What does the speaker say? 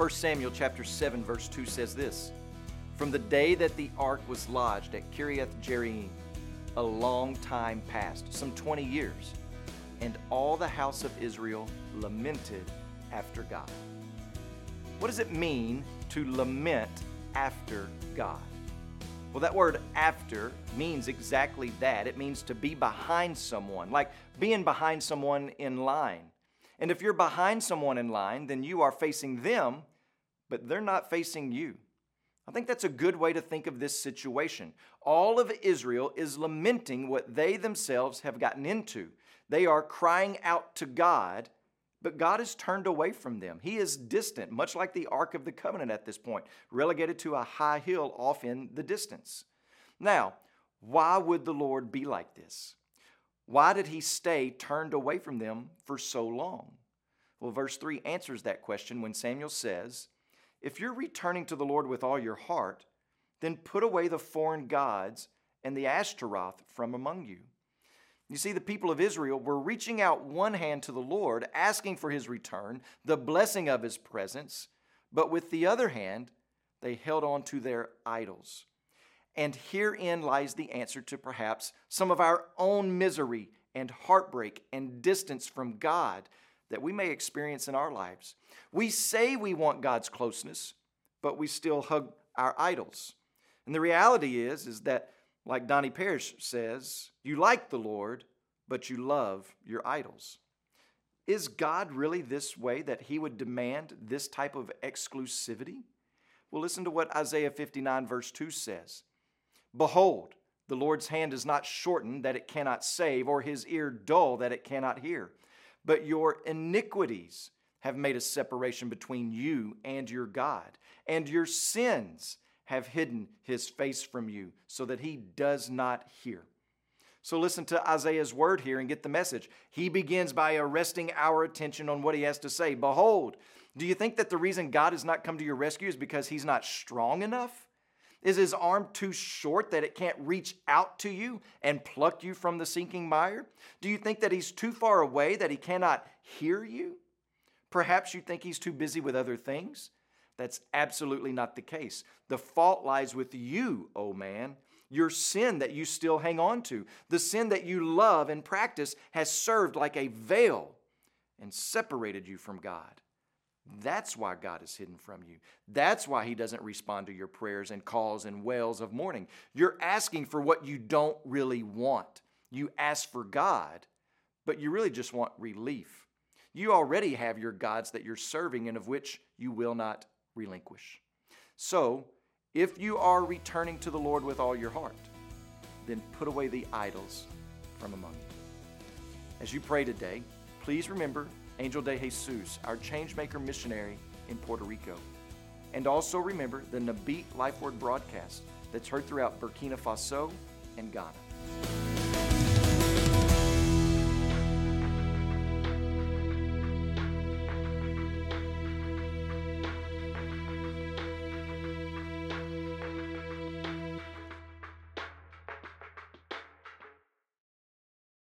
1 Samuel chapter 7 verse 2 says this, From the day that the ark was lodged at Kiriath Jearim, a long time passed, some 20 years, and all the house of Israel lamented after God. What does it mean to lament after God? Well, that word after means exactly that. It means to be behind someone, like being behind someone in line. And if you're behind someone in line, then you are facing them, but they're not facing you. I think that's a good way to think of this situation. All of Israel is lamenting what they themselves have gotten into. They are crying out to God, but God has turned away from them. He is distant, much like the Ark of the Covenant at this point, relegated to a high hill off in the distance. Now, why would the Lord be like this? Why did he stay turned away from them for so long? Well, verse 3 answers that question when Samuel says, If you're returning to the Lord with all your heart, then put away the foreign gods and the Ashtaroth from among you. You see, the people of Israel were reaching out one hand to the Lord, asking for his return, the blessing of his presence, but with the other hand, they held on to their idols. And herein lies the answer to perhaps some of our own misery and heartbreak and distance from God that we may experience in our lives. We say we want God's closeness, but we still hug our idols. And the reality is is that like Donnie Parrish says, you like the Lord, but you love your idols. Is God really this way that he would demand this type of exclusivity? Well, listen to what Isaiah 59 verse 2 says. Behold, the Lord's hand is not shortened that it cannot save, or his ear dull that it cannot hear. But your iniquities have made a separation between you and your God, and your sins have hidden his face from you so that he does not hear. So listen to Isaiah's word here and get the message. He begins by arresting our attention on what he has to say. Behold, do you think that the reason God has not come to your rescue is because he's not strong enough? Is his arm too short that it can't reach out to you and pluck you from the sinking mire? Do you think that he's too far away that he cannot hear you? Perhaps you think he's too busy with other things. That's absolutely not the case. The fault lies with you, oh man. Your sin that you still hang on to, the sin that you love and practice, has served like a veil and separated you from God. That's why God is hidden from you. That's why He doesn't respond to your prayers and calls and wails of mourning. You're asking for what you don't really want. You ask for God, but you really just want relief. You already have your gods that you're serving and of which you will not relinquish. So, if you are returning to the Lord with all your heart, then put away the idols from among you. As you pray today, please remember Angel de Jesus, our changemaker missionary in Puerto Rico. And also remember the Nabit Life Word broadcast that's heard throughout Burkina Faso and Ghana.